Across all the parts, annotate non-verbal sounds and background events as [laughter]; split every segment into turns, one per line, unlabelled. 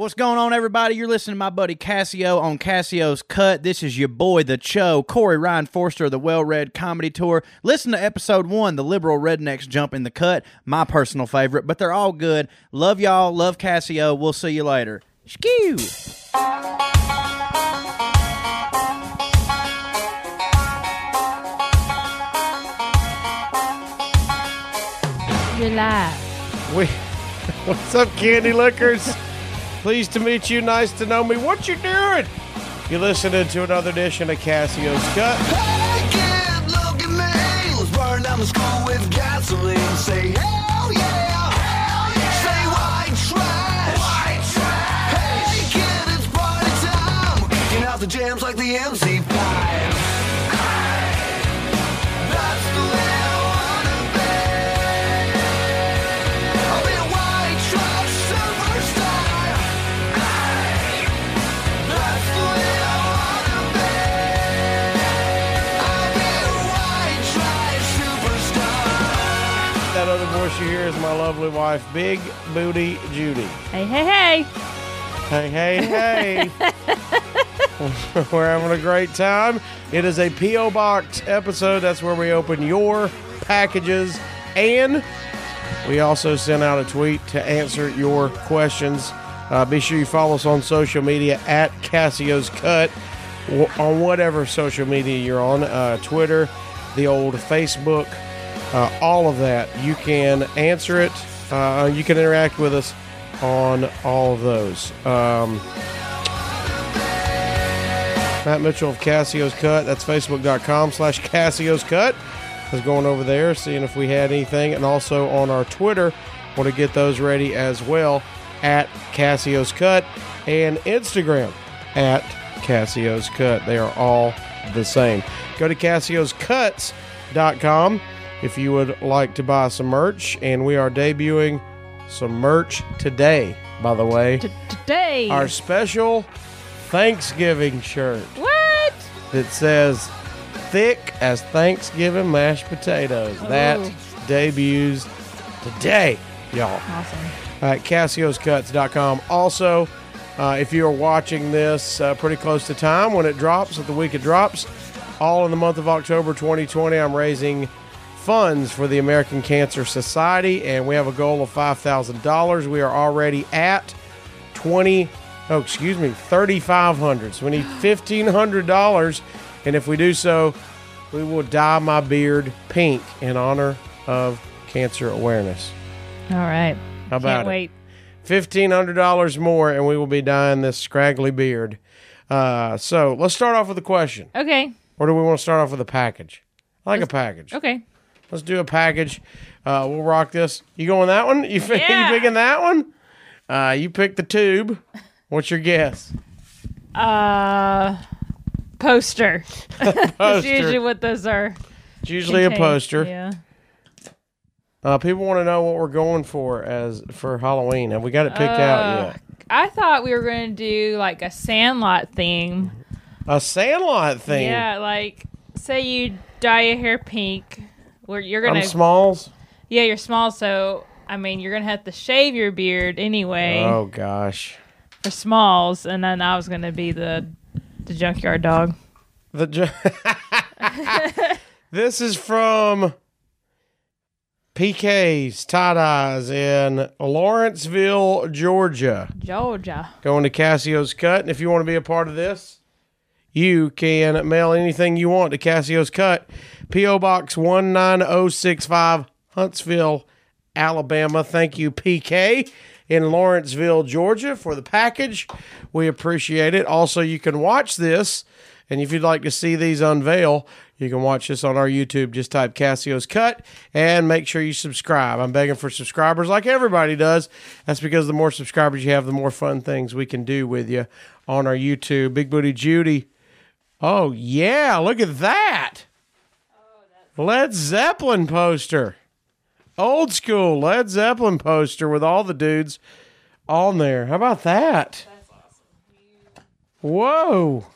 What's going on, everybody? You're listening to my buddy Casio on Casio's Cut. This is your boy, the Cho, Corey Ryan Forster of the Well Red Comedy Tour. Listen to episode one, The Liberal Rednecks Jump in the Cut, my personal favorite, but they're all good. Love y'all. Love Casio. We'll see you later. Skew!
You're live.
We, [laughs] what's up, Candy Lickers? [laughs] Pleased to meet you. Nice to know me. What you doing? You're listening to another edition of Casio's Cut.
Hey kid, look at me. Down the school with gasoline. Say hell yeah. The jams like the MC5.
You hear is my lovely wife, Big Booty Judy.
Hey, hey, hey.
Hey, hey, hey. [laughs] We're having a great time. It is a P.O. Box episode. That's where we open your packages. And we also sent out a tweet to answer your questions. Uh, be sure you follow us on social media at Casio's Cut on whatever social media you're on uh, Twitter, the old Facebook, uh, all of that. You can answer it. Uh, you can interact with us on all of those. Um, Matt Mitchell of Casio's Cut. That's facebook.com slash Casio's Cut. I was going over there, seeing if we had anything. And also on our Twitter, want to get those ready as well at Casio's Cut and Instagram at Casio's Cut. They are all the same. Go to CasiosCuts.com if you would like to buy some merch. And we are debuting some merch today, by the way.
Today.
Our special Thanksgiving shirt
what?
that says thick as Thanksgiving mashed potatoes. That debuts today, y'all.
Awesome.
At CasiosCuts.com. Also, uh, if you are watching this uh, pretty close to time when it drops, at the week it drops, all in the month of October 2020, I'm raising funds for the American Cancer Society, and we have a goal of $5,000. We are already at 20, oh, excuse me, 3500 So we need $1,500. And if we do so, we will dye my beard pink in honor of cancer awareness.
All right.
How about
Can't
it?
wait.
fifteen hundred dollars more, and we will be dyeing this scraggly beard. Uh, so let's start off with a question,
Okay.
or do we want to start off with a package? I like a package.
Okay.
Let's do a package. Uh, we'll rock this. You going that one? You, fi- [laughs]
Yeah.
you picking that one? Uh, you pick the tube. What's your guess?
Uh, poster. [laughs] That's [laughs]
Poster.
usually what those are.
It's usually a
contained.
poster.
Yeah.
Uh, people want to know what we're going for as for Halloween. Have we got it picked out
Uh,
yet?
I thought we were going to do like a Sandlot theme.
A Sandlot thing.
Yeah, like say you dye your hair pink. Where you're
I'm
gonna,
Smalls.
yeah, you're small, so I mean you're gonna have to shave your beard anyway
Oh gosh.
for smalls, and then I was gonna be the the junkyard dog.
The ju- [laughs] this is from PK's tie dyes in Lawrenceville, Georgia.
Georgia.
Going to Casio's Cut, and if you want to be a part of this, you can mail anything you want to Casio's Cut, P.O. Box 19065, Huntsville, Alabama. Thank you, PK, in Lawrenceville, Georgia, for the package. We appreciate it. Also, you can watch this And if you'd like to see these unveil, you can watch this on our YouTube. Just type Casio's Cut and make sure you subscribe. I'm begging for subscribers like everybody does. That's because the more subscribers you have, the more fun things we can do with you on our YouTube. Big Booty Judy. Oh, yeah. Look at that. Led Zeppelin poster. Old school Led Zeppelin poster with all the dudes on there. How about that? Whoa.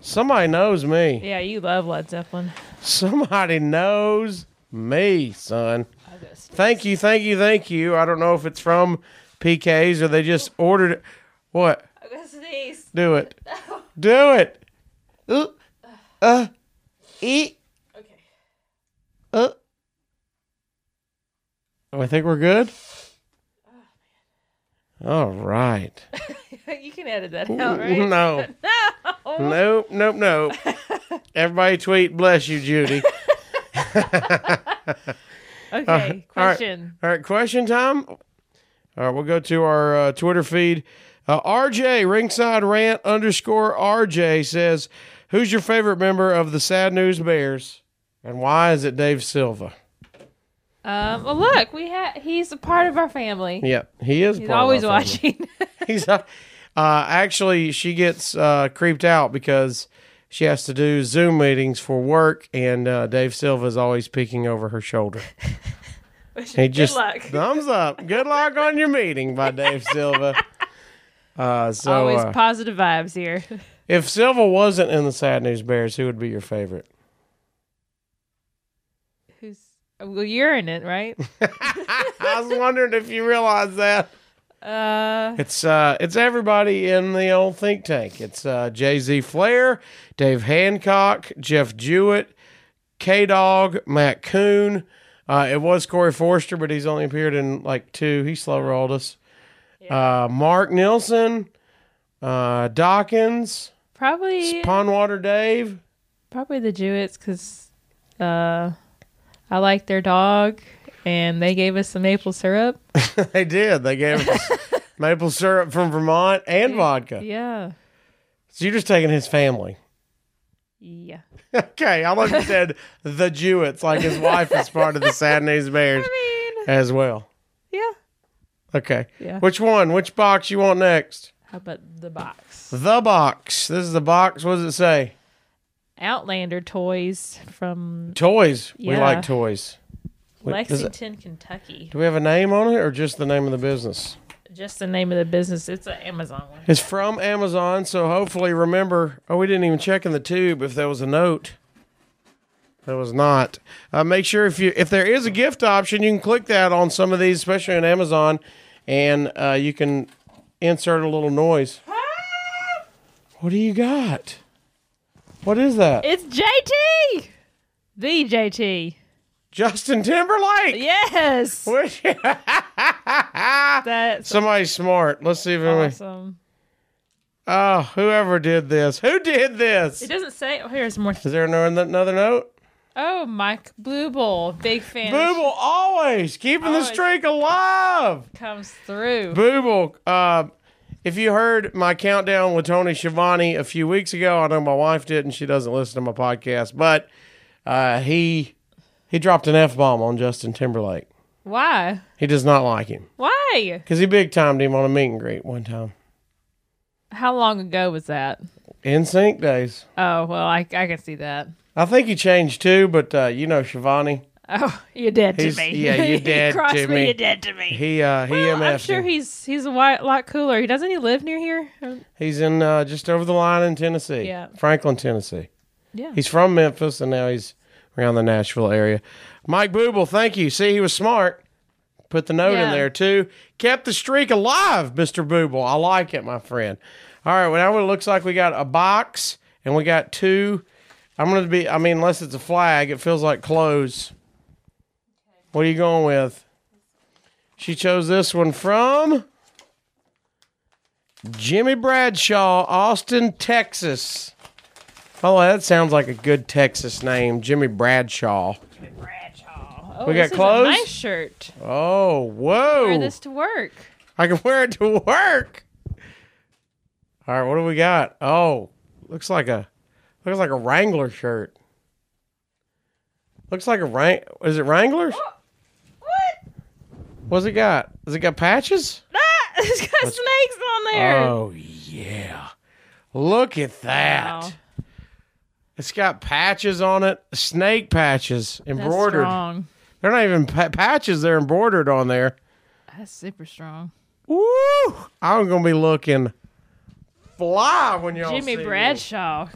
Somebody knows me.
Yeah, you love Led Zeppelin.
Somebody knows me, son. Thank you, thank you, thank you. I don't know if it's from PKs or they just ordered it. What?
I'm gonna sneeze.
Do it. Do it. Uh, uh, eat.
Okay.
Uh. Oh, I think we're good. All right. [laughs]
you can edit that out, right?
No. [laughs]
No.
Nope, nope, nope. [laughs] Everybody tweet, bless you, Judy.
Okay. Question.
All right, question time. All right, we'll go to our uh, Twitter feed. Uh, RJ, ringside rant underscore RJ says, Who's your favorite member of the Sad News Bears? And why is it Dave Silva?
Um. Well, look, we had. He's a part of our family.
Yep, he is.
He's always watching. [laughs]
He's uh, uh, actually she gets uh, creeped out because she has to do Zoom meetings for work, and uh, Dave Silva is always peeking over her shoulder. He just
luck.
thumbs up. Good luck on your meeting by Dave Silva. [laughs] Uh, so
always
uh,
positive vibes here. [laughs]
if Silva wasn't in the Sad News Bears, who would be your favorite?
Who's? Well, you're in it, right? [laughs]
I was wondering if you realize that.
Uh.
It's uh, it's everybody in the old think tank. It's uh, Jay Z Flair, Dave Hancock, Jeff Jewett, K Dog, Matt Coon. Uh, it was Corey Forster, but he's only appeared in like two. He slow rolled us. Uh, Mark Nilsson, uh, Dawkins,
Probably.
Pondwater Dave.
Probably the Jewetts because uh, I like their dog and they gave us some maple syrup. [laughs]
they did. They gave us [laughs] maple syrup from Vermont and vodka.
Yeah.
So you're just taking his family.
Yeah. [laughs]
Okay, I love you said the Jewetts, like his wife is part of the Sad News Bears
I mean,
as well.
yeah.
Okay.
Yeah.
Which one? Which box you want next?
How about the box?
The box. This is the box. What does it say?
Outlander toys from
Toys. We
Yeah.
like toys. Wait, does it-
Lexington, Kentucky.
Do we have a name on it or just the name of the business?
Just the name of the business. It's an Amazon one.
It's from Amazon, so hopefully remember. Oh, we didn't even check in the tube if there was a note. There was not. Uh, make sure if you if there is a gift option, you can click that on some of these, especially on Amazon, and uh, you can insert a little noise. What do you got? What is that?
It's JT. The JT.
Justin Timberlake.
Yes. [laughs] That's
Somebody's smart. Let's see if anybody.
awesome.
Oh, whoever did this. Who did this?
It doesn't say. Oh, here's more.
Is there another another note?
Oh, Mike Bluebell, big fan.
Booble always keeping the streak alive.
comes through.
Booble, uh, if you heard my countdown with Tony Schiavone a few weeks ago, I know my wife didn't. She doesn't listen to my podcast, but uh, he he dropped an f bomb on Justin Timberlake.
Why?
He does not like him
Why?
because he big timed him on a meet and greet one time.
How long ago was that?
NSYNC days.
Oh, well, I, I can see that.
I think he changed too, but uh, you know Schiavone.
Oh, you're dead to me.
yeah, you're [laughs] dead
Cross
to
me.
me.
You're dead to me.
He uh, he
well, I'm
MF'd
sure
him.
he's he's a white, lot cooler. He doesn't he live near here?
He's in uh, just over the line in Tennessee.
Yeah.
Franklin, Tennessee.
Yeah.
He's from Memphis and now he's around the Nashville area. Mike Booble, thank you. See, he was smart. Put the note in
Yeah.
there too. Kept the streak alive, Mr. Booble. I like it, my friend. All right, well now it looks like we got a box and we got two. I'm gonna be I mean, unless it's a flag, it feels like clothes. What are you going with? She chose this one from Jimmy Bradshaw, Austin, Texas. Oh, that sounds like a good Texas name, Jimmy Bradshaw.
Bradshaw. Oh,
We got clothes?
Nice shirt.
Oh, whoa!
Wear this to work.
I can wear it to work. All right, what do we got? Oh, looks like a Looks like a Wrangler shirt. Looks like a Wrang. Is it Wranglers?
What?
What's it got? Has it got patches?
Ah, [laughs] it's got snakes on there.
Oh yeah. Look at that.
Wow.
It's got patches on it, snake patches
That's
embroidered.
strong.
They're not even pa- patches; they're embroidered on there.
That's super strong.
Woo! I'm gonna be looking fly when y'all
Jimmy Bradshaw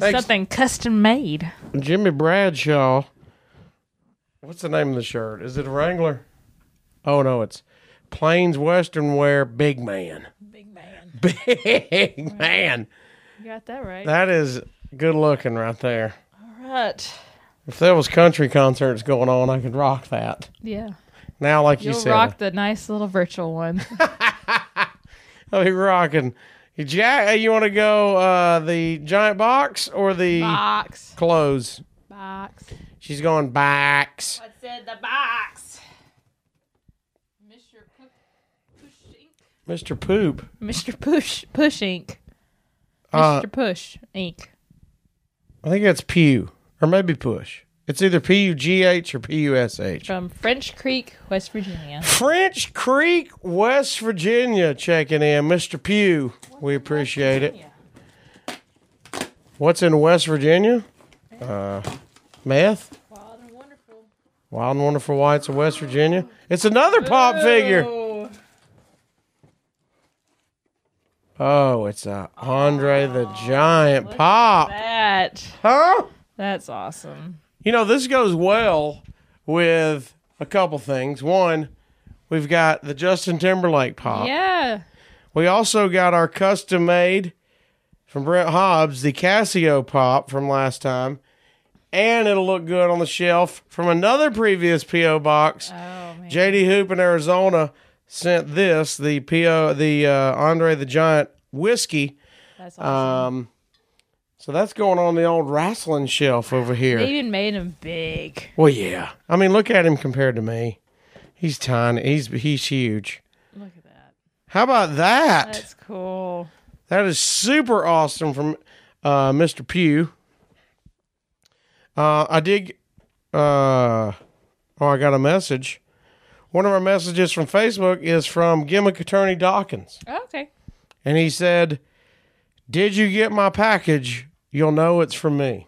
Thanks.
something custom made.
Jimmy Bradshaw. What's the name of the shirt? Is it a Wrangler? Oh no, it's Plains Western Wear Big Man.
Big man. [laughs]
Big man.
You got that right.
That is good looking right there.
All right.
If there was country concerts going on, I could rock that.
Yeah.
Now, like you
You'll
said,
rock the nice little virtual one. [laughs]
I'll be rocking. You Jack, you want to go uh, the giant box or the
box.
clothes?
Box.
She's going box.
What's in the box? Mr. Push Ink.
Mr. Poop.
Mr. Push Push Ink.
Uh,
Mr. Push Ink.
I think that's Pew or maybe Push. It's either P U G H or P U S H.
From French Creek, West Virginia.
French Creek, West Virginia, checking in, Mr. Pew. We appreciate it. What's in West Virginia? Uh, meth.
Wild and wonderful.
Wild and Wonderful Whites of West Virginia. It's another pop figure.
Oh,
Oh, it's a Andre the Giant pop.
that.
Huh?
That's awesome.
You know, this goes well with a couple things. One, we've got the Justin Timberlake pop.
Yeah.
We also got our custom made from Brent Hobbs, the Casio pop from last time. And it'll look good on the shelf from another previous P.O. box.
Oh man.
JD Hoop in Arizona sent this, the PO the uh, Andre the Giant whiskey.
That's awesome.
Um so that's going on the old wrestling shelf over here.
they even made him big.
Well, yeah. I mean, look at him compared to me. He's tiny. He's he's huge.
Look at that.
How about that?
That's cool.
That is super awesome from uh, Mr. Pugh. Uh, I did. Uh, oh, I got a message. One of our messages from Facebook is from Gimmick Attorney Dawkins.
Oh, okay.
And he said, Did you get my package? You'll know it's from me.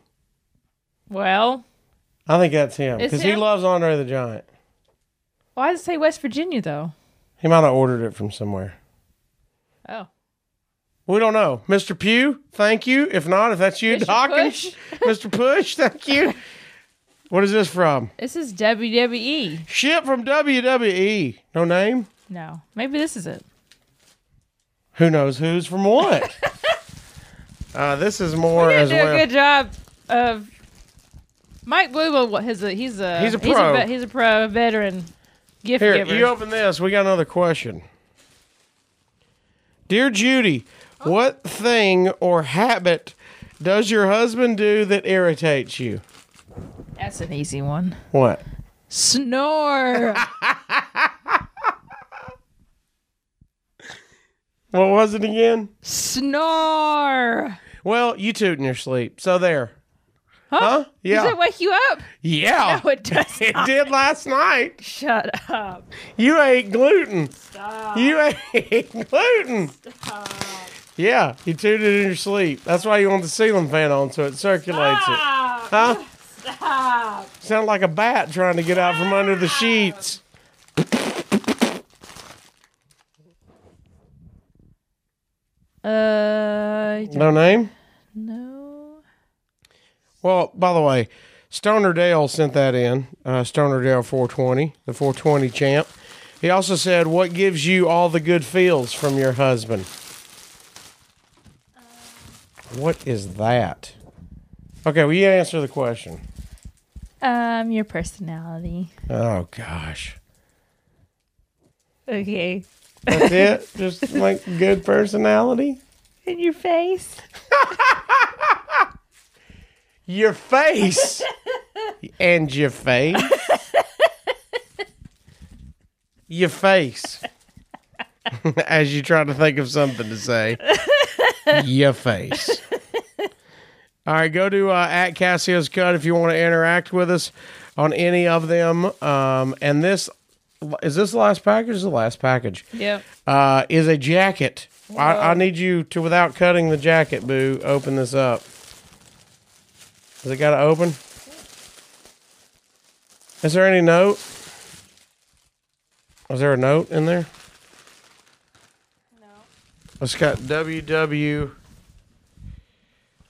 Well,
I think that's him
It's
because he
him?
loves Andre the Giant.
why does it say West Virginia though?
He might have ordered it from somewhere.
Oh.
We don't know. Mr. Pugh, thank you. If not, if that's you,
Mr.
Dawkins. [laughs] Mr. Push, thank you. [laughs] What is this from?
This is WWE.
Ship from WWE. No name?
No. Maybe this is it.
Who knows who's from what? [laughs] uh, this is more as
do
well.
a good job of Mike Blue. He's a he's a
He's a
He's
pro.
a, he's a pro veteran gift
Here,
giver.
you open this. We got another question. Dear Judy, what thing or habit does your husband do that irritates you?
That's an easy one.
What?
Snore. [laughs]
What was it again?
Snore.
Well, you toot in your sleep. So there.
Huh?
Huh?
Does
Yeah.
it wake you up?
Yeah.
No, it does [laughs]
It did last night.
Shut up.
You ate gluten.
Stop.
You [laughs] ate gluten.
Stop.
Yeah, you tooted in your sleep. That's why you want the ceiling fan on so it circulates it.
Stop.
Huh?
Stop.
Sound like a bat trying to get out from under the sheets.
Uh,
No name?
no.
Well, by the way, Stoner Dale sent that in. Uh, Stoner Dale 420, the 420 champ. He also said, "What gives you all the good feels from your husband?" What is that? Okay, will you answer the question?
Um, your personality.
Oh gosh,
Okay.
That's it. Just like good personality.
In your face. [laughs]
Your face and your face. your face. [laughs] As you try to think of something to say. Your face. All right, go to uh, at Casio's Cut if you want to interact with us on any of them. Um, and this is this the last package? Is the last package.
Yep.
Uh, is a jacket. I, I need you to, without cutting the jacket, boo, open this up. Has it got to open? Is there any note? Is there a note in there? No. It's got WW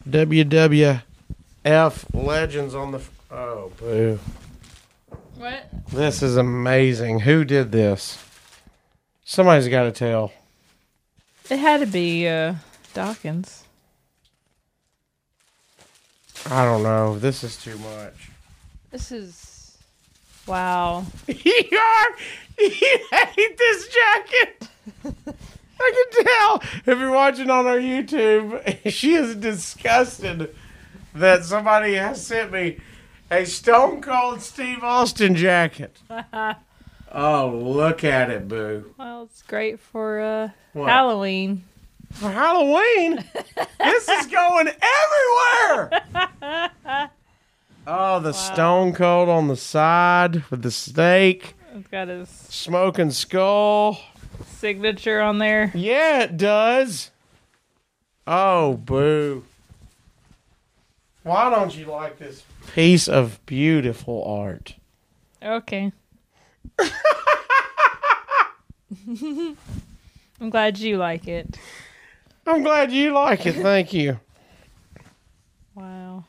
WWF Legends on the. f- Oh, boo.
What?
This is amazing. Who did this? Somebody's got to tell.
It had to be uh, Dawkins.
I don't know. This is too much.
This is wow. [laughs]
you are. You hate this jacket. [laughs] I can tell. If you're watching on our YouTube, [laughs] she is disgusted that somebody has sent me a Stone Cold Steve Austin jacket. [laughs] oh, look at it, boo.
Well, it's great for uh,
What?
Halloween.
For Halloween, [laughs] this is going everywhere. [laughs] Oh, the Stone Cold on the side with the snake,
It's got his
smoking skull.
signature on there.
Yeah, it does. Oh, boo. Why don't you like this piece of beautiful art?
Okay. [laughs] I'm glad you like it.
I'm glad you like it. Thank you.
Wow.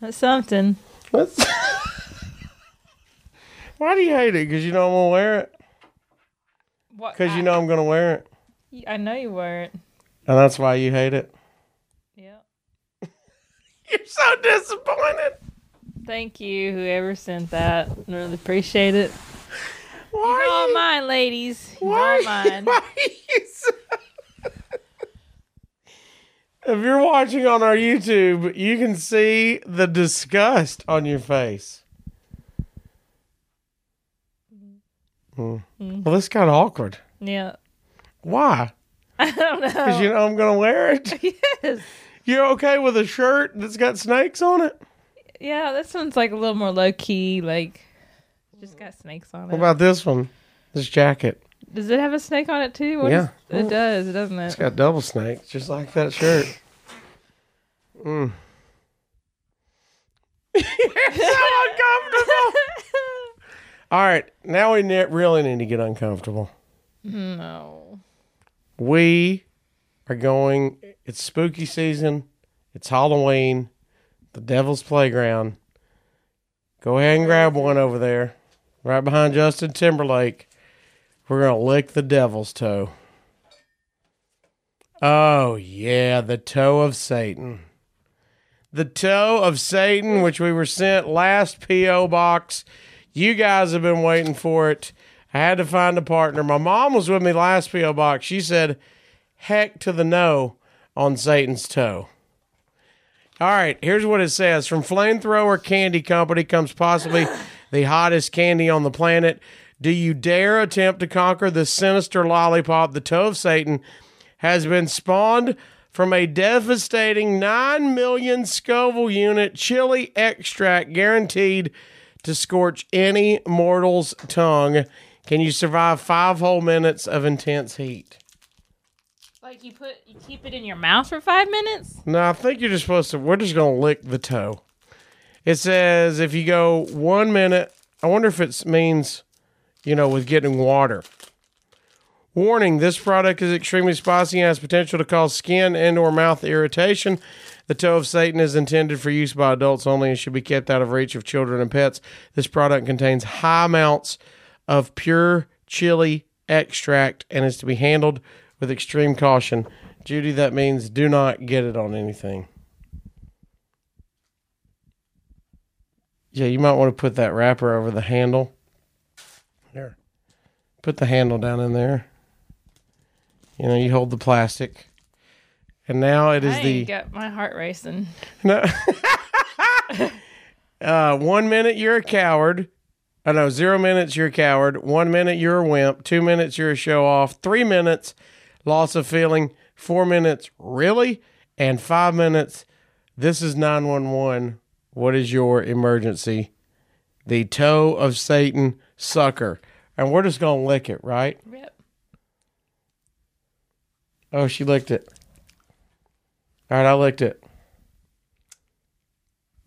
That's something.
That's- [laughs] Why do you hate it? Because you know I'm going to wear it?
What?
Because you know I'm going to wear it?
I know you wear it.
And that's why you hate it? You're so disappointed.
Thank you, whoever sent that. I really appreciate it.
Why are
all
you-
mine, ladies. He's
Why
all
are you-
mine.
why are you so- if you're watching on our YouTube, you can see the disgust on your face. Hmm. Well, this got awkward.
Yeah.
Why? [laughs]
I don't know.
Because you know I'm going to wear it. [laughs]
yes.
You're okay with a shirt that's got snakes on it?
Yeah, this one's like a little more low key, like just got snakes on it.
What about this one? This jacket.
Does it have a snake on it too? What
Yeah.
is- it does, doesn't it?
It's got double snakes, just like that shirt. Mm. You're [laughs] so uncomfortable. [laughs] All right, now we ne- really need to get uncomfortable.
no.
We are going. It's spooky season. It's Halloween. The Devil's Playground. Go ahead and grab one over there, right behind Justin Timberlake. We're gonna lick the devil's toe. Oh yeah, the toe of Satan. The toe of Satan, which we were sent last PO box. You guys have been waiting for it. I had to find a partner. My mom was with me last PO box. She said, "Heck to the no" on Satan's toe. All right, here's what it says. From Flamethrower Candy Company comes possibly [sighs] the hottest candy on the planet. Do you dare attempt to conquer the sinister lollipop? The toe of Satan has been spawned from a devastating 9 million Scoville unit chili extract guaranteed to scorch any mortal's tongue. Can you survive five whole minutes of intense heat?
Like you put you keep it in your mouth for five minutes?
No, I think you're just supposed to. We're just gonna lick the toe. It says if you go one minute. I wonder if it means, you know, with getting water. Warning: This product is extremely spicy and has potential to cause skin and/or mouth irritation. The toe of Satan is intended for use by adults only and should be kept out of reach of children and pets. This product contains high amounts of pure chili extract and is to be handled with extreme caution. Judy, that means do not get it on anything. Yeah, you might want to put that wrapper over the handle. Here. Put the handle down in there. You know, you hold the plastic. And now it is
I
the
got my heart racing.
no. [laughs] uh, one minute you're a coward. I know zero minutes you're a coward. One minute you're a wimp. Two minutes you're a show off. Three minutes loss of feeling. Four minutes really, and five minutes This is 911. What is your emergency? The toe of Satan sucker. And we're just going to lick it, right?
Yep.
Oh, she licked it. All right, I licked it.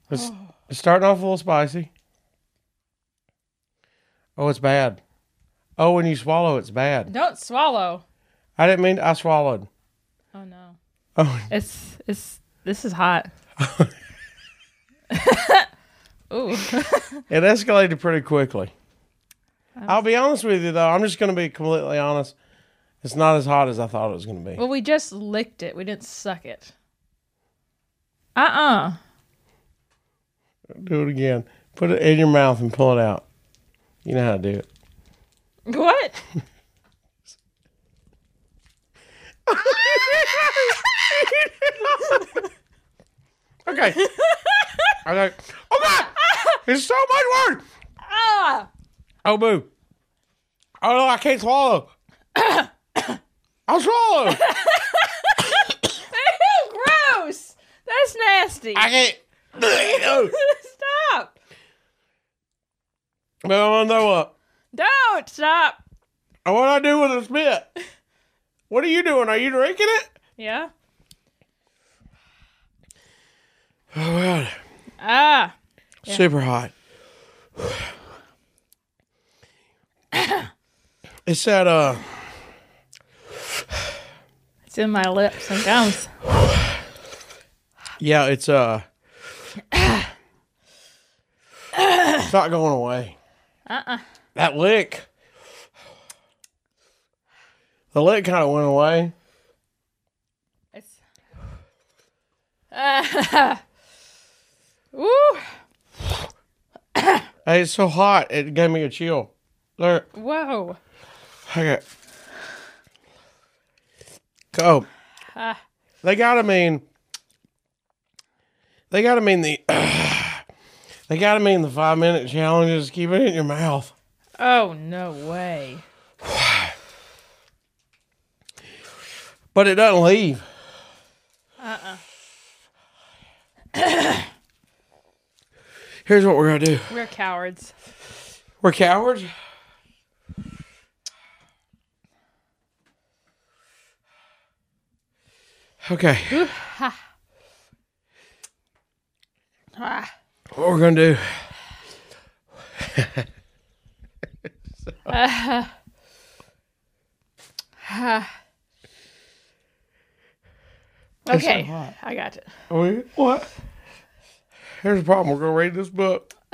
It's, it's starting off a little spicy. Oh, it's bad. Oh, when you swallow, it's bad.
Don't swallow.
I didn't mean to I swallowed.
Oh no.
Oh,
It's it's this is hot. [laughs] Ooh.
it escalated pretty quickly. I'll be honest with you, though. I'm just going to be completely honest. It's not as hot as I thought it was going to be.
well, we just licked it. We didn't suck it. Uh-uh.
Do it again. Put it in your mouth and pull it out. You know how to do it.
What? [laughs] [laughs]
Okay. okay. Oh, God! It's so much work!
Ah!
Oh, boo. Oh, no, I can't swallow. [coughs] I'll swallow. [coughs]
Gross! That's nasty.
I can't. [coughs]
Stop!
But I'm going to throw up.
Don't stop.
And what I do with a spit? [laughs] What are you doing? Are you drinking it?
Yeah.
Oh, God.
Ah.
Super hot. it's that, uh,
It's in my lips and gums.
yeah, it's, uh, it's not going away.
Uh-uh.
That lick. The lick kind of went away.
It's. Ah. [laughs] Woo!
Hey, it's so hot, it gave me a chill. There,
Whoa.
okay. Go.
Ah.
They gotta mean. They gotta mean the. [clears throat] they gotta mean the five minute challenges. keep it in your mouth.
Oh no way.
But it doesn't leave.
Uh-uh.
Here's what we're gonna do.
We're cowards.
We're cowards. Okay.
Ah.
What we're gonna do?
Okay. I got it.
We, what? Here's the problem. We're gonna read this book. [laughs]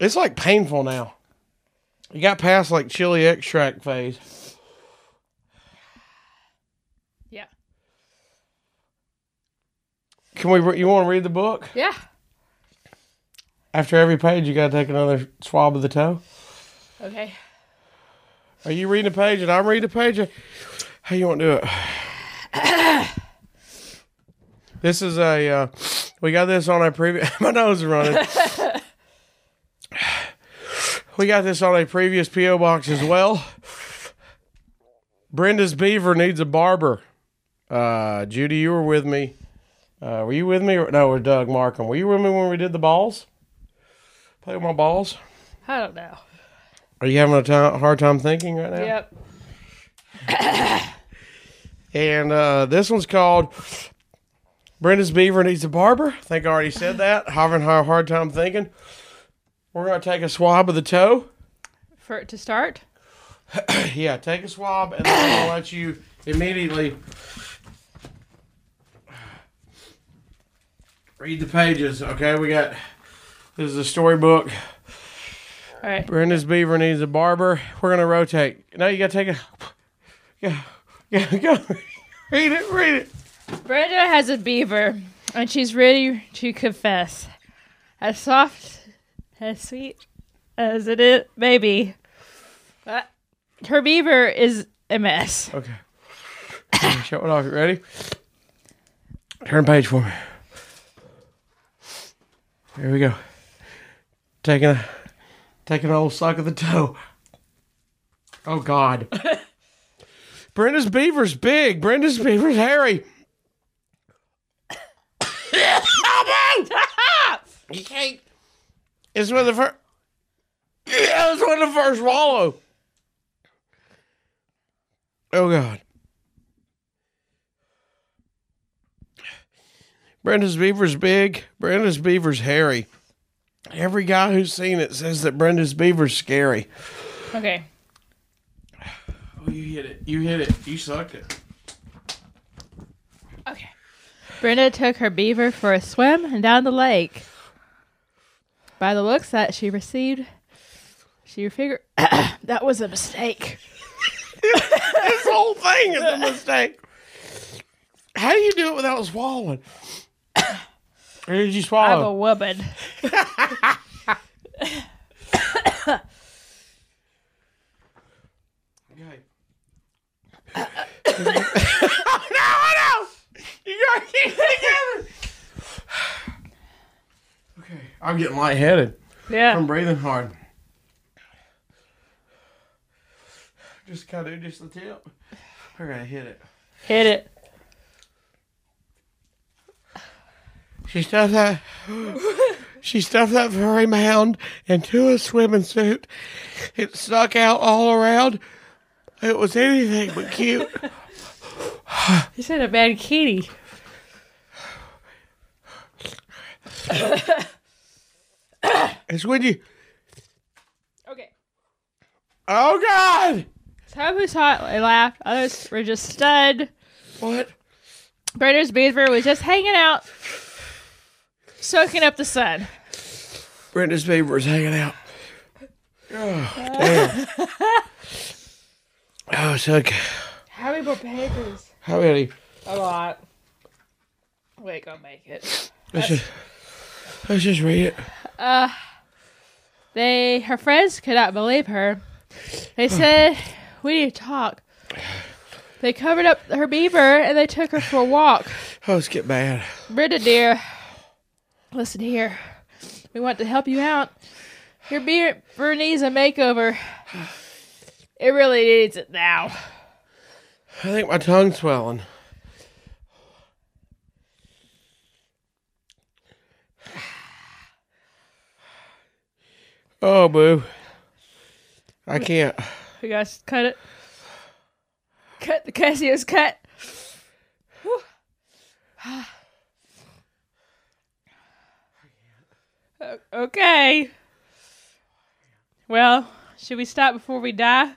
it's like painful now. You got past like chili extract phase.
Yeah.
Can we? You want to read the book?
Yeah.
After every page, you gotta take another swab of the toe.
Okay.
Are you reading a page and I'm reading a page? How you want to do it? This is a. Uh, we got this on our previous. [laughs] My nose is running. [laughs] we got this on a previous PO box as well. Brenda's beaver needs a barber. Uh, Judy, you were with me. Uh, were you with me? Or, no, we're Doug Markham. Were you with me when we did the balls? Play with my balls.
I don't know.
Are you having a time, hard time thinking right now?
Yep.
And uh, this one's called Brenda's Beaver Needs a Barber. I think I already said that. Having a hard time thinking. We're going to take a swab of the toe.
For it to start. [clears throat]
Yeah, take a swab, and then I'll let you immediately read the pages. Okay, we got this is a storybook.
All right.
Brenda's Beaver Needs a Barber. We're going to rotate. No, you got to take a. Yeah, yeah, go. [laughs] Read it, read it.
Brenda has a beaver, and she's ready to confess. As soft, as sweet as it is, maybe. Uh, her beaver is a mess.
Okay. Shut it off. You ready? Turn page for me. Here we go. Taking a taking an old sock of the toe. Oh God. [laughs] Brenda's beaver's big. Brenda's beaver's hairy. You can't. It's with the first. Yeah, it's with the first swallow. Oh God. Brenda's beaver's big. Brenda's beaver's hairy. Every guy who's seen it says that Brenda's beaver's scary.
Okay.
Oh, you hit it. You hit it. You sucked it.
Okay. Brenda took her beaver for a swim and down the lake. By the looks that she received, she figured [coughs] that was a mistake. [laughs]
This whole thing is a mistake. How do you do it without swallowing? [coughs] Or did you swallow?
I'm a
swallow?
woman. [laughs] [coughs]
Okay. no, no! You gotta keep it together. okay, I'm getting lightheaded
Yeah.
from breathing hard. Just kind of just the tip. I gotta hit it.
Hit it.
She stuffed that. [gasps] She stuffed that furry mound into a swimming suit. It stuck out all around. It was anything but cute. [sighs]
You said a bad kitty. [laughs]
It's when you.
Okay.
Oh God!
Some who saw it laughed. Others were just stunned.
What?
Brenda's beaver was just hanging out, soaking up the sun.
Brenda's beaver is hanging out. Uh. [laughs] Oh, damn. oh, it's okay.
How many more pages?
How many?
A lot. Wait, go make it.
Let's just, let's just read it.
Uh, They, her friends could not believe her. They [sighs] said, "We need to talk." They covered up her beaver and they took her for a walk.
Oh, it's get bad.
Brenda, dear, listen here. We want to help you out. Your beaver needs a makeover. It really needs it now.
I think my tongue's swelling. Oh, boo. I can't.
You guys cut it. Cut the Casio's cut. Whew. [sighs] Okay. Well, should we stop before we die?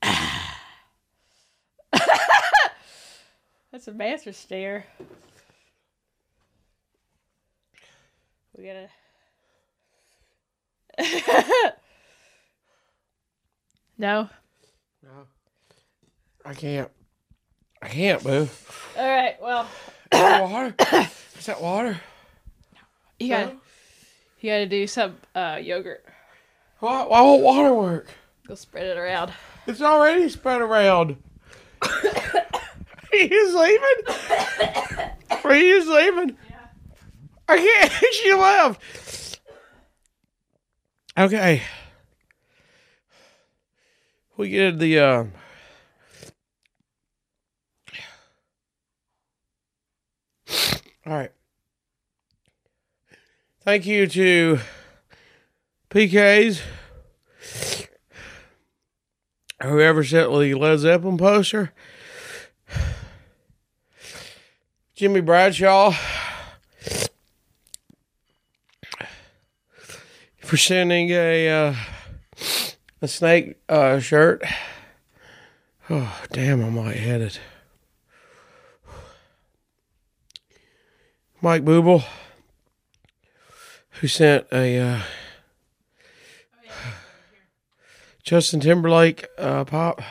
[laughs] That's a master stare. We gotta. [laughs] no.
No. I can't. I can't, boo.
All right. Well,
Is that water? [coughs] Is that water?
you gotta you gotta do some uh, yogurt.
Why, why won't water work?
Go spread it around.
It's already spread around. [coughs] Are you leaving? Are you leaving? I can't. [laughs] She left. Okay. We get the uh, All right. Thank you to PK's whoever sent the Led Zeppelin poster, Jimmy Bradshaw for sending a uh, a snake uh, shirt. Oh damn, I'm lightheaded. Mike Booble, who sent a uh, Justin Timberlake uh, pop.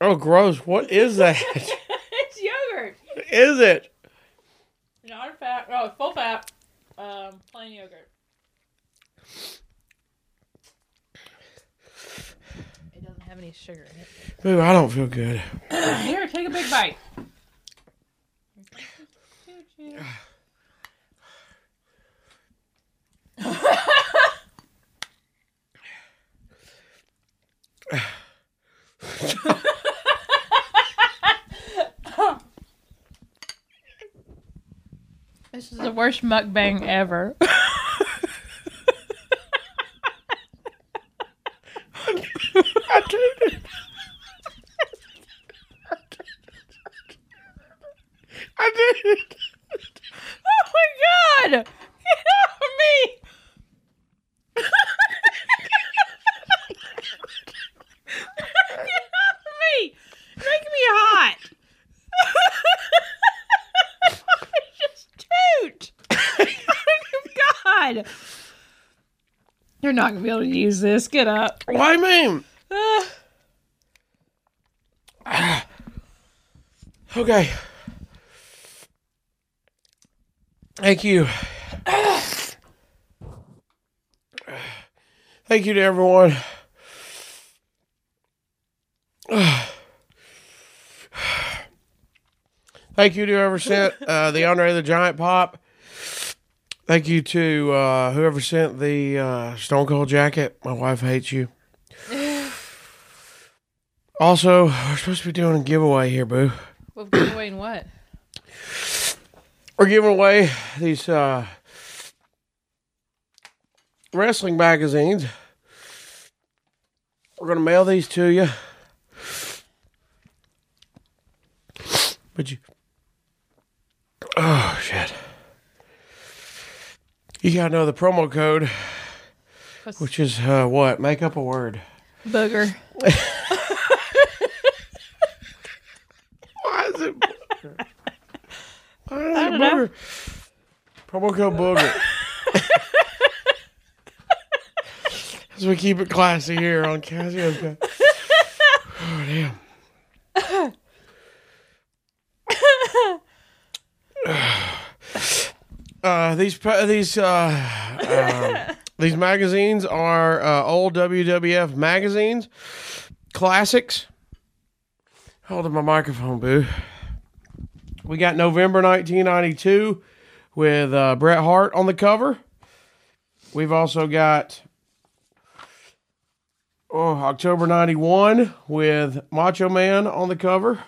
Oh, gross! What is that? [laughs]
it's yogurt.
is it?
Non fat. Oh, full fat. Um, plain yogurt. It doesn't have any sugar in it.
Ooh, I don't feel good.
Here, take a big bite. [sighs] worst mukbang ever. [laughs]
I did it. I did it.
oh my god! Get off me! Get off me! You're making me hot. Just toot. God. You're not gonna be able to use this. Get up.
Why me?
Uh, [sighs]
Okay. Thank you. [sighs] Thank you to everyone. [sighs] Thank you to whoever sent uh, the Andre the Giant pop. Thank you to uh, whoever sent the uh, Stone Cold jacket. My wife hates you. [sighs] Also, we're supposed to be doing a giveaway here, boo.
we'll give away in what? [clears throat]
We're giving away these uh, wrestling magazines. We're gonna mail these to you. But you, oh shit! You gotta know the promo code,
What's-
which is uh, what? Make up a word.
Booger.
Why is it? Why is it
don't know.
booger? Promo code booger. As we keep it classy here on Casio. Oh damn. [laughs] Uh, these these uh, um, [laughs] these magazines are uh, old WWF magazines, classics. Hold on my microphone, boo. We got November 1992 with uh, Bret Hart on the cover. We've also got oh, October 91 with Macho Man on the cover.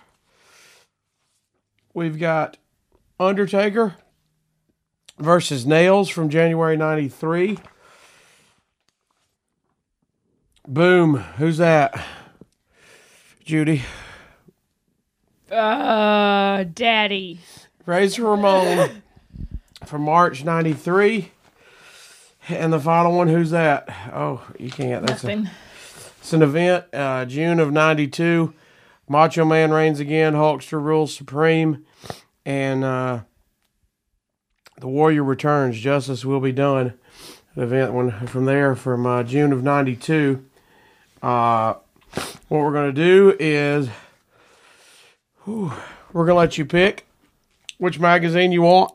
We've got Undertaker versus Nailz from January 93. Boom. Who's that? Judy.
Uh, daddy.
Razor Ramon [laughs] from March 93. And the final one, who's that? Oh, you can't. That's a,
Nothing.
it's an event, uh, June of 92. Macho Man reigns again. Hulkster rules supreme. And uh, the Warrior returns. Justice will be done. An event when, from there from uh, June of 92. Uh, what we're going to do is whew, we're going to let you pick which magazine you want.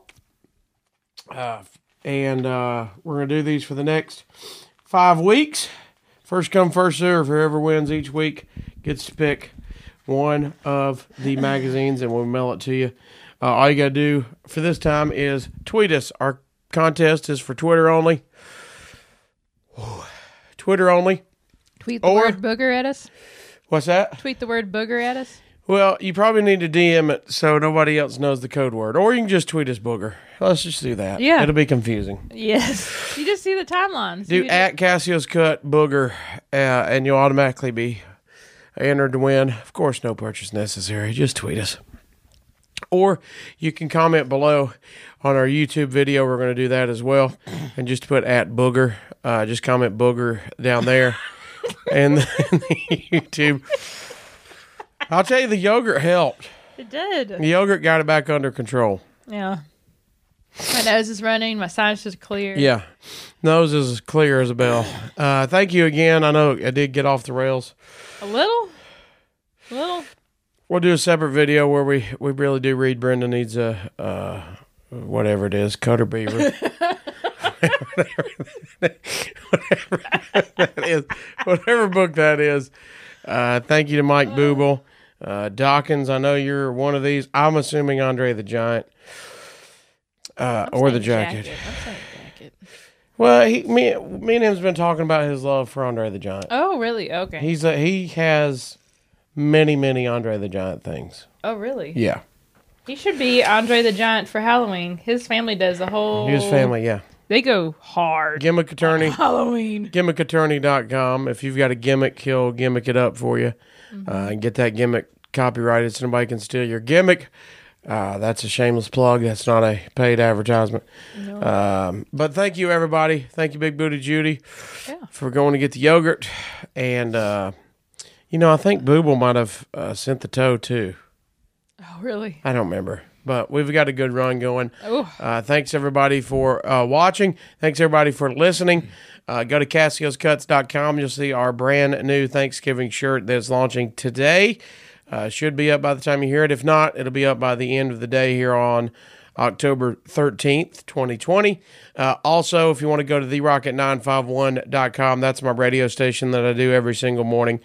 Uh, and uh, we're going to do these for the next five weeks. First come, first serve. Whoever wins each week gets to pick one of the magazines, and we'll mail it to you. Uh, all you got to do for this time is tweet us. Our contest is for Twitter only. [sighs] Twitter only.
Tweet the
Or-
word booger at us.
What's that?
Tweet the word booger at us.
Well, you probably need to DM it so nobody else knows the code word, or you can just tweet us booger. Let's just do that.
Yeah.
it'll be confusing.
Yes. You just see the timeline. See
Do at Casio's cut booger, uh, and you'll automatically be entered to win. Of course, no purchase necessary. Just tweet us, or you can comment below on our YouTube video. We're going to do that as well, and just put at booger. Uh, just comment booger down there, [laughs] and then the YouTube. I'll tell you, the yogurt helped.
It did.
The yogurt got it back under control.
Yeah. My nose is running. My sinuses are clear.
Yeah, nose is as clear as a bell. Uh, thank you again. I know I did get off the rails.
A little. A little.
We'll do a separate video where we, we really do read Brenda needs a uh, whatever it is, Cutter Beaver. [laughs] whatever that is, whatever book that is. Uh, thank you to Mike Booble, uh, Dawkins. I know you're one of these. I'm assuming Andre the Giant, uh, or the
Saying
jacket.
I'm saying jacket.
Well, he, me, me and him's been talking about his love for Andre the Giant.
Oh, really? Okay.
He's a, he has many many Andre the Giant things.
oh, really?
Yeah.
He should be Andre the Giant for Halloween. His family does the whole.
His family, yeah.
They go hard.
Gimmick attorney.
Halloween.
gimmickattorney.com. If you've got a gimmick, he'll gimmick it up for you
Mm-hmm.
uh, and get that gimmick copyrighted so nobody can steal your gimmick. Uh, that's a shameless plug. That's not a paid advertisement. Um, but thank you, everybody. Thank you, Big Booty Judy,
Yeah.
for going to get the yogurt. And, uh, you know, I think Booble might have uh, sent the toe too.
Oh, really?
I don't remember. But we've got a good run going.
Oh.
Uh, thanks, everybody, for uh, watching. Thanks, everybody, for listening. Uh, go to CasiosCuts.com. You'll see our brand new Thanksgiving shirt that's launching today. Uh, should be up by the time you hear it. If not, it'll be up by the end of the day here on October 13th, 2020. Uh, also, if you want to go to therocket951.com, that's my radio station that I do every single morning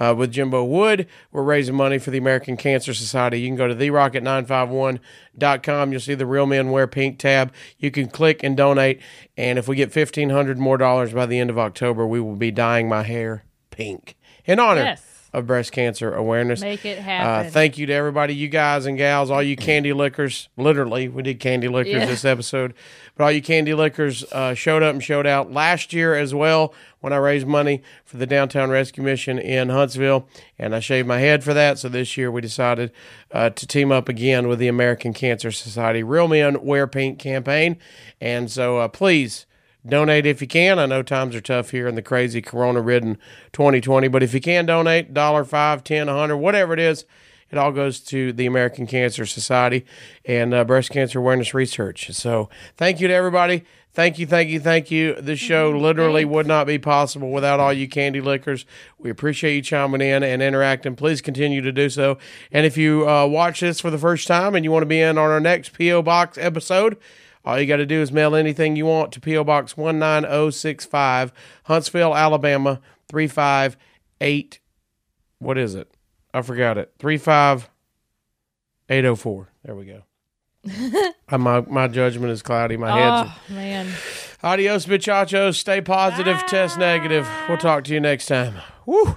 uh, with Jimbo Wood. We're raising money for the American Cancer Society. You can go to therocket951.com. You'll see the Real Men Wear Pink tab. You can click and donate. And if we get 1500 more dollars by the end of October, we will be dyeing my hair pink in honor
Yes.
Of breast cancer awareness.
Make it
Uh,
happen.
thank you to everybody, you guys and gals, all you candy lickers. Literally, we did candy lickers
Yeah.
this episode, but all you candy lickers uh, showed up and showed out last year as well when I raised money for the Downtown Rescue Mission in Huntsville, and I shaved my head for that. So this year we decided uh, to team up again with the American Cancer Society Real Men Wear Pink campaign, and so uh, please donate if you can. I know times are tough here in the crazy corona ridden 2020, but if you can donate, dollar five, ten, a hundred, whatever it is, it all goes to the American Cancer Society and uh, breast cancer awareness research. So thank you to everybody. Thank you, thank you, thank you. This show literally would not be possible without all you candy lickers. We appreciate you chiming in and interacting. Please continue to do so. And if you uh, watch this for the first time and you want to be in on our next P.O. Box episode, all you got to do is mail anything you want to P.O. Box 19065, Huntsville, Alabama 358. What is it? I forgot it. 35804. There we go. [laughs] My, my judgment is cloudy. My head's.
oh, man.
Adios, bichachos. Stay positive, test negative. We'll talk to you next time. Woo!